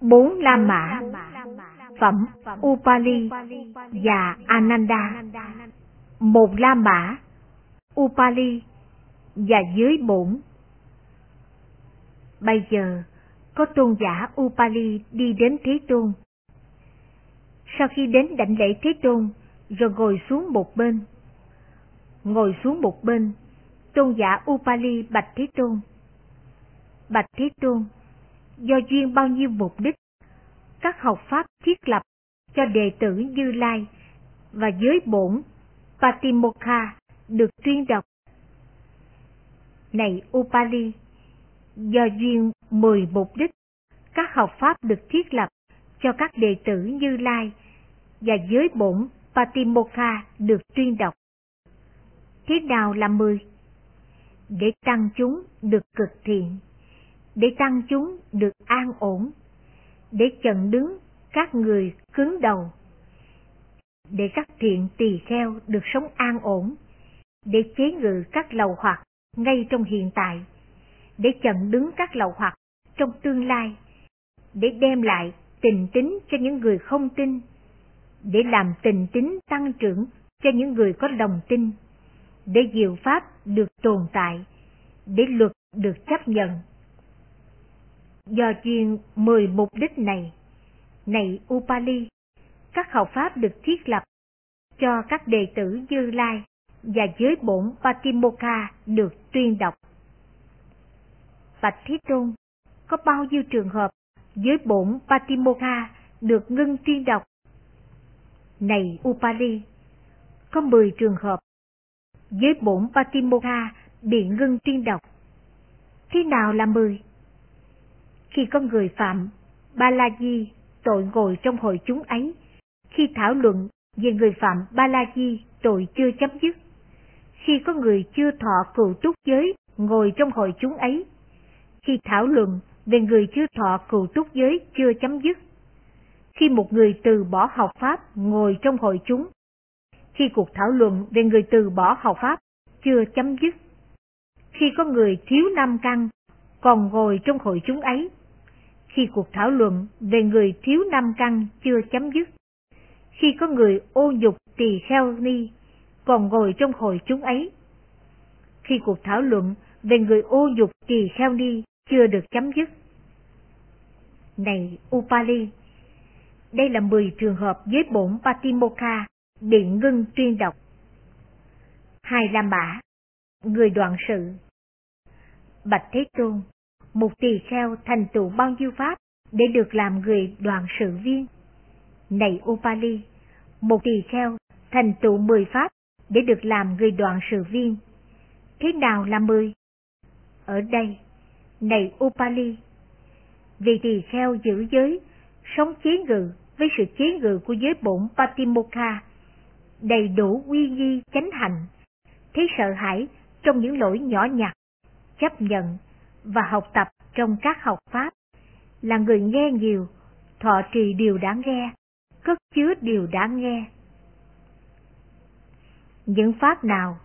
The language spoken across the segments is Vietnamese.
bốn La Mã, phẩm Upali và Ananda, một La Mã, Upali và dưới bổn. Bây giờ, có tôn giả Upali đi đến Thế Tôn. Sau khi đến đảnh lễ Thế Tôn, rồi ngồi xuống một bên. Ngồi xuống một bên, tôn giả Upali bạch Thế Tôn. Bạch Thế Tôn, do duyên bao nhiêu mục đích, các học pháp thiết lập cho đệ tử Như Lai và giới bổn Patimokha được tuyên đọc. Này Upali, do duyên mười mục đích, các học pháp được thiết lập cho các đệ tử Như Lai và giới bổn Patimokha được tuyên đọc. Thế nào là mười? Để tăng chúng được cực thiện, để tăng chúng được an ổn, để chận đứng các người cứng đầu, để các thiện tỳ kheo được sống an ổn, để chế ngự các lầu hoặc ngay trong hiện tại, để chận đứng các lầu hoặc trong tương lai, để đem lại tình tính cho những người không tin, để làm tình tính tăng trưởng cho những người có lòng tin, để diệu pháp được tồn tại, để luật được chấp nhận. Do chuyên mười mục đích này, này Upali, các học pháp được thiết lập cho các đệ tử Như Lai và giới bổn Patimokkha được tuyên đọc. Bạch Thế Tôn, có bao nhiêu trường hợp giới bổn Patimokkha được ngưng tuyên đọc? Này Upali, có 10 trường hợp giới bổn Patimokkha bị ngưng tuyên đọc. Thế nào là 10? Khi có người phạm Ba La Di tội ngồi trong hội chúng ấy, khi thảo luận về người phạm Ba La Di tội chưa chấm dứt, khi có người chưa thọ cựu túc giới ngồi trong hội chúng ấy, khi thảo luận về người chưa thọ cựu túc giới chưa chấm dứt, khi một người từ bỏ học pháp ngồi trong hội chúng, khi cuộc thảo luận về người từ bỏ học pháp chưa chấm dứt, khi có người thiếu năm căn còn ngồi trong hội chúng ấy, khi cuộc thảo luận về người thiếu năm căn chưa chấm dứt, khi có người ô nhục tỳ kheo ni còn ngồi trong hội chúng ấy, khi cuộc thảo luận về người ô nhục tỳ kheo ni chưa được chấm dứt. Này Upali, đây là 10 trường hợp với bổn Patimokkha bị ngưng tuyên đọc. Hai La Mã, người đoạn sự. Bạch Thế Tôn, một tỳ kheo thành tựu bao nhiêu pháp để được làm người đoàn sự viên? Này Upali, một tỳ kheo thành tựu mười pháp để được làm người đoàn sự viên. Thế nào là mười? Ở đây, này Upali, vì tỳ kheo giữ giới, sống chế ngự với sự chế ngự của giới bổn patimokha đầy đủ uy nghi chánh hạnh, thấy sợ hãi trong những lỗi nhỏ nhặt, chấp nhận và học tập trong các học pháp, là người nghe nhiều, thọ trì điều đã nghe, cất chứa điều đã nghe. Những pháp nào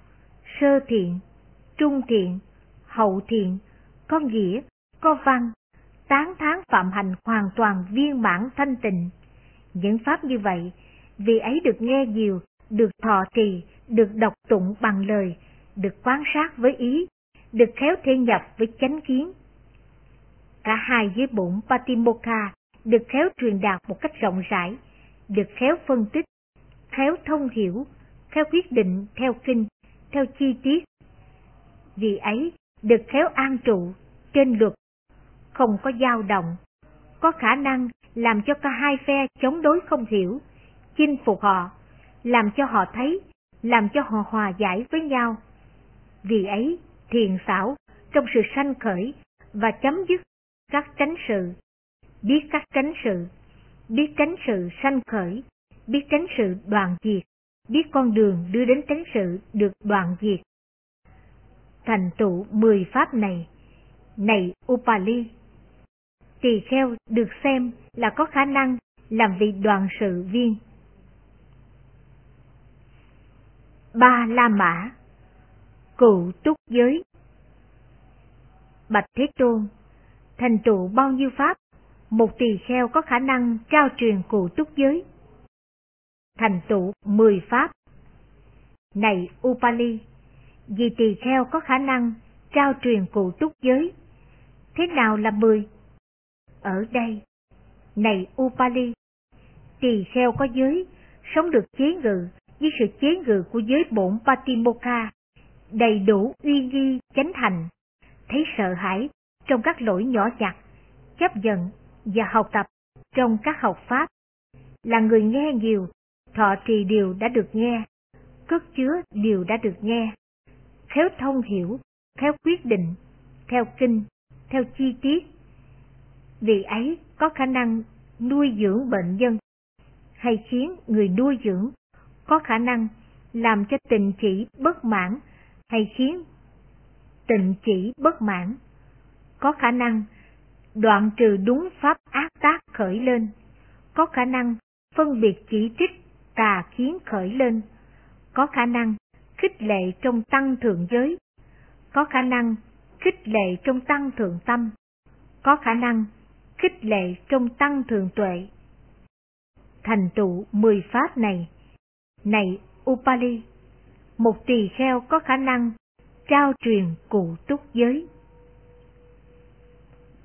sơ thiện, trung thiện, hậu thiện, có nghĩa, có văn, tán thán phạm hành hoàn toàn viên mãn thanh tịnh. Những pháp như vậy, vì ấy được nghe nhiều, được thọ trì, được đọc tụng bằng lời, được quan sát với ý, được khéo thể nhập với chánh kiến. Cả hai dưới bổn Patimokkha được khéo truyền đạt một cách rộng rãi, được khéo phân tích, khéo thông hiểu, khéo quyết định theo kinh, theo chi tiết. Vì ấy, được khéo an trụ trên luật, không có dao động, có khả năng làm cho cả hai phe chống đối không hiểu, chinh phục họ, làm cho họ thấy, làm cho họ hòa giải với nhau. Vì ấy, thiền xảo trong sự sanh khởi và chấm dứt các tránh sự, biết các tránh sự, biết tránh sự sanh khởi, biết tránh sự đoàn diệt, biết con đường đưa đến tránh sự được đoàn diệt. Thành tựu mười pháp này, này Upali, tỳ kheo được xem là có khả năng làm vị đoàn sự viên. Ba La Mã Cụ túc giới Bạch Thế Tôn, thành tựu bao nhiêu pháp một tỳ kheo có khả năng trao truyền cụ túc giới. Thành tựu mười pháp. Này Upali, vì tỳ kheo có khả năng trao truyền cụ túc giới. Thế nào là mười? Ở đây, này Upali, tỳ kheo có giới, sống được chế ngự với sự chế ngự của giới bổn Patimokkha, đầy đủ uy nghi chánh thành, thấy sợ hãi trong các lỗi nhỏ nhặt, chấp nhận và học tập trong các học pháp, là người nghe nhiều, thọ trì điều đã được nghe, cất chứa điều đã được nghe, khéo thông hiểu, khéo quyết định, theo kinh, theo chi tiết. Vì ấy có khả năng nuôi dưỡng bệnh nhân, hay khiến người nuôi dưỡng có khả năng làm cho tình chỉ bất mãn hay khiến tình chỉ bất mãn, có khả năng đoạn trừ đúng pháp ác tác khởi lên, có khả năng phân biệt chỉ trích tà kiến khởi lên, có khả năng khích lệ trong tăng thượng giới, có khả năng khích lệ trong tăng thượng tâm, có khả năng khích lệ trong tăng thượng tuệ. Thành tựu mười pháp này, này Upali, một tỳ kheo có khả năng trao truyền cụ túc giới.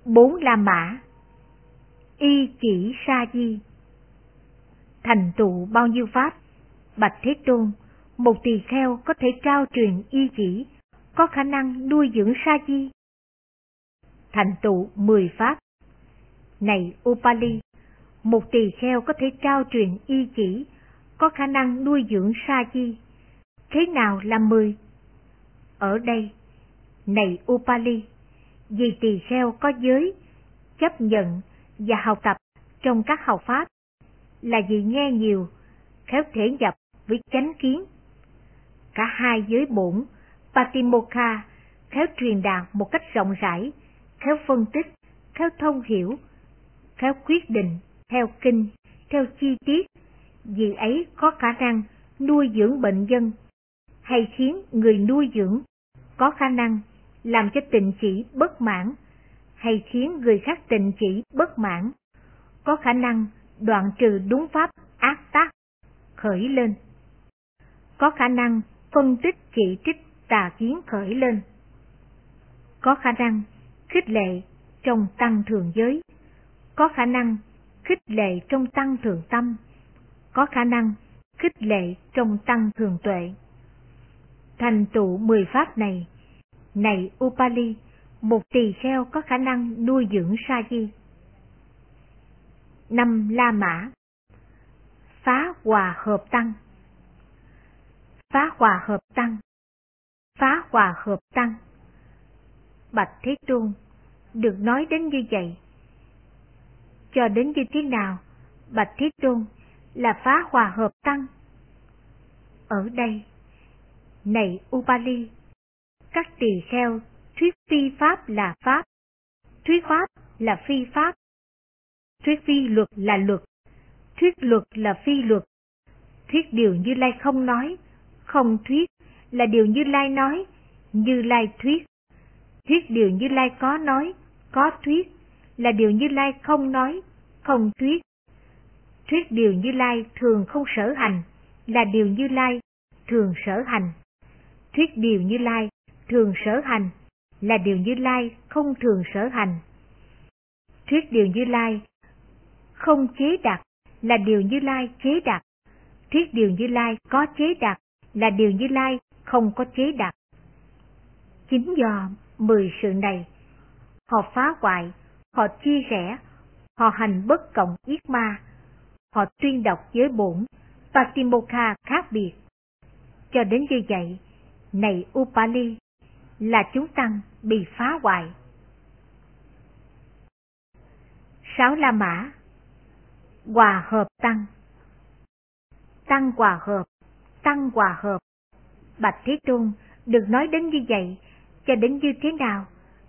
Bốn La Mã Y chỉ Sa Di Thành tựu bao nhiêu pháp, Bạch Thế Tôn, một tỳ kheo có thể trao truyền y chỉ, có khả năng nuôi dưỡng Sa Di. Thành tựu mười pháp Này Upali, một tỳ kheo có thể trao truyền y chỉ, có khả năng nuôi dưỡng Sa Di. Thế nào là mười? Ở đây, này Upali, vì tỳ kheo có giới, chấp nhận và học tập trong các học pháp, là vì nghe nhiều, khéo thể nhập với chánh kiến. Cả hai giới bổn, patimokha khéo truyền đạt một cách rộng rãi, khéo phân tích, khéo thông hiểu, khéo quyết định, theo kinh, theo chi tiết, vì ấy có khả năng nuôi dưỡng bệnh dân hay khiến người nuôi dưỡng có khả năng làm cho tình chỉ bất mãn, hay khiến người khác tình chỉ bất mãn, có khả năng đoạn trừ đúng pháp ác tác, khởi lên. Có khả năng phân tích chỉ trích tà kiến khởi lên. Có khả năng khích lệ trong tăng thường giới. Có khả năng khích lệ trong tăng thường tâm. Có khả năng khích lệ trong tăng thường tuệ. Thành tựu mười pháp này, này Upali, một tỳ kheo có khả năng nuôi dưỡng sa di. Năm La Mã Phá hòa hợp tăng Phá hòa hợp tăng Phá hòa hợp tăng Bạch Thế Tôn được nói đến như vậy. Cho đến như thế nào, Bạch Thế Tôn là phá hòa hợp tăng? Ở đây, này Upali, các tỳ kheo thuyết phi pháp là pháp, thuyết pháp là phi pháp, thuyết phi luật là luật, thuyết luật là phi luật, thuyết điều Như Lai không nói, không thuyết là điều Như Lai nói, Như Lai thuyết, thuyết điều Như Lai có nói, có thuyết là điều Như Lai không nói, không thuyết. Thuyết điều Như Lai thường không sở hành là điều Như Lai thường sở hành. Thuyết điều Như Lai thường sở hành là điều Như Lai không thường sở hành. Thuyết điều Như Lai không chế đặt là điều Như Lai chế đặt. Thuyết điều Như Lai có chế đặt là điều Như Lai không có chế đặt. Chính do mười sự này, họ phá hoại, họ chia rẽ, họ hành bất cộng yết ma, họ tuyên đọc giới bổn, và Patimokkha khác biệt. Cho đến như vậy, này Upali, là chúng tăng bị phá hoại. Sáu La Mã Hòa hợp tăng Tăng hòa hợp, tăng hòa hợp. Bạch Thế Tôn được nói đến như vậy, cho đến như thế nào?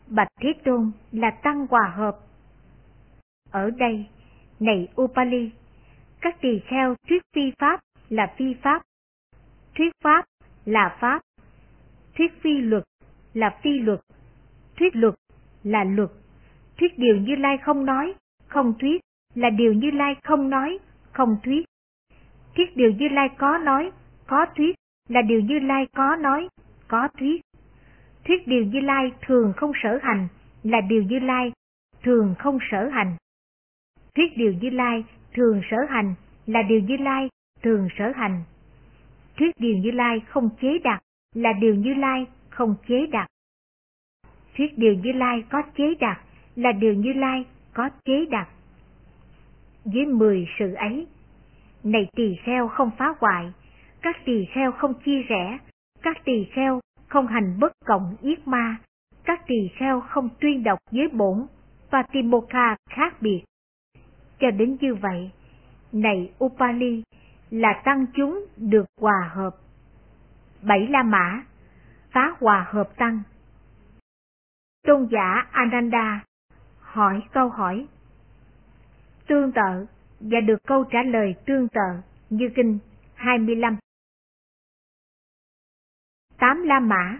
Bạch Thế Tôn là tăng hòa hợp. Ở đây, này Upali, các tỳ kheo thuyết phi pháp là phi pháp, thuyết pháp là pháp, thuyết phi luật là phi luật, thuyết luật là luật, thuyết điều Như Lai không nói, không thuyết là điều Như Lai không nói, không thuyết. Thuyết điều Như Lai có nói, có thuyết là điều Như Lai có nói, có thuyết. Thuyết điều Như Lai thường không sở hành là điều Như Lai thường không sở hành. Thuyết điều Như Lai thường sở hành là điều Như Lai thường sở hành. Thuyết điều Như Lai không chế đặt là điều Như Lai không chế đặt. Thuyết điều Như Lai có chế đặt là điều Như Lai có chế đặt. Với mười sự ấy, này tỳ kheo không phá hoại, các tỳ kheo không chia rẽ, các tỳ kheo không hành bất cộng yết ma, các tỳ kheo không tuyên đọc với bổn và Timoka khác biệt. Cho đến như vậy, này Upali là tăng chúng được hòa hợp. Bảy La Mã, phá hòa hợp tăng. Tôn giả Ananda hỏi câu hỏi tương tự và được câu trả lời tương tự như kinh 25. Tám La Mã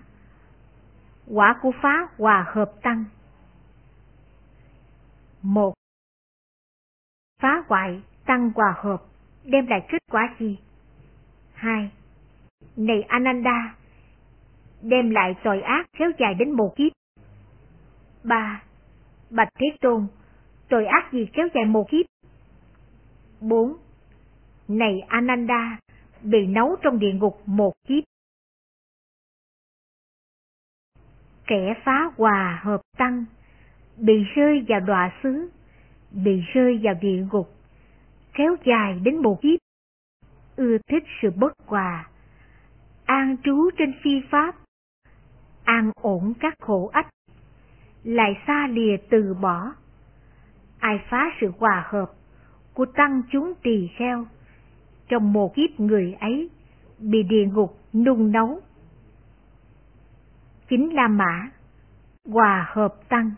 Quả của phá hòa hợp tăng một Phá hoại tăng hòa hợp đem lại kết quả gì? hai này Ananda, đem lại tội ác kéo dài đến một kiếp. ba Bạch Thế Tôn, tội ác gì kéo dài một kiếp? bốn Này Ananda, bị nấu trong địa ngục một kiếp. Kẻ phá hòa hợp tăng, bị rơi vào đọa xứ, bị rơi vào địa ngục, kéo dài đến một kiếp, ưa thích sự bất hòa, an trú trên phi pháp, an ổn các khổ ách, lại xa lìa từ bỏ. Ai phá sự hòa hợp của tăng chúng tỳ kheo, trong một kiếp người ấy bị địa ngục nung nấu. Chính La Mã, hòa hợp tăng.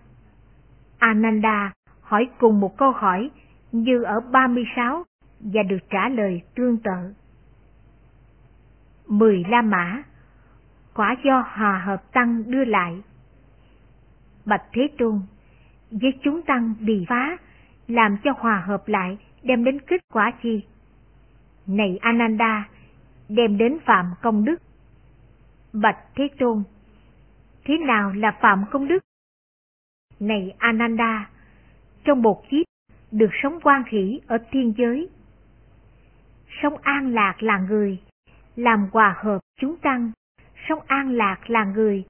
Ananda hỏi cùng một câu hỏi như ở 36 và được trả lời tương tự. Mười La Mã Quả do hòa hợp tăng đưa lại. Bạch Thế Tôn, với chúng tăng bị phá, làm cho hòa hợp lại đem đến kết quả chi? Này Ananda, đem đến phạm công đức. Bạch Thế Tôn, thế nào là phạm công đức? Này Ananda, trong một kiếp được sống quan hỷ ở thiên giới. Sống an lạc là người, làm hòa hợp chúng tăng, sống an lạc là người,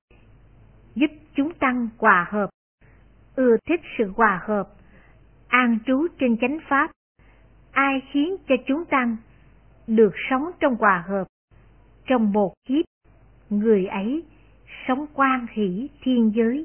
giúp chúng tăng hòa hợp, ưa thích sự hòa hợp, an trú trên chánh pháp, ai khiến cho chúng tăng được sống trong hòa hợp, trong một kiếp, người ấy sống quan hỷ thiên giới.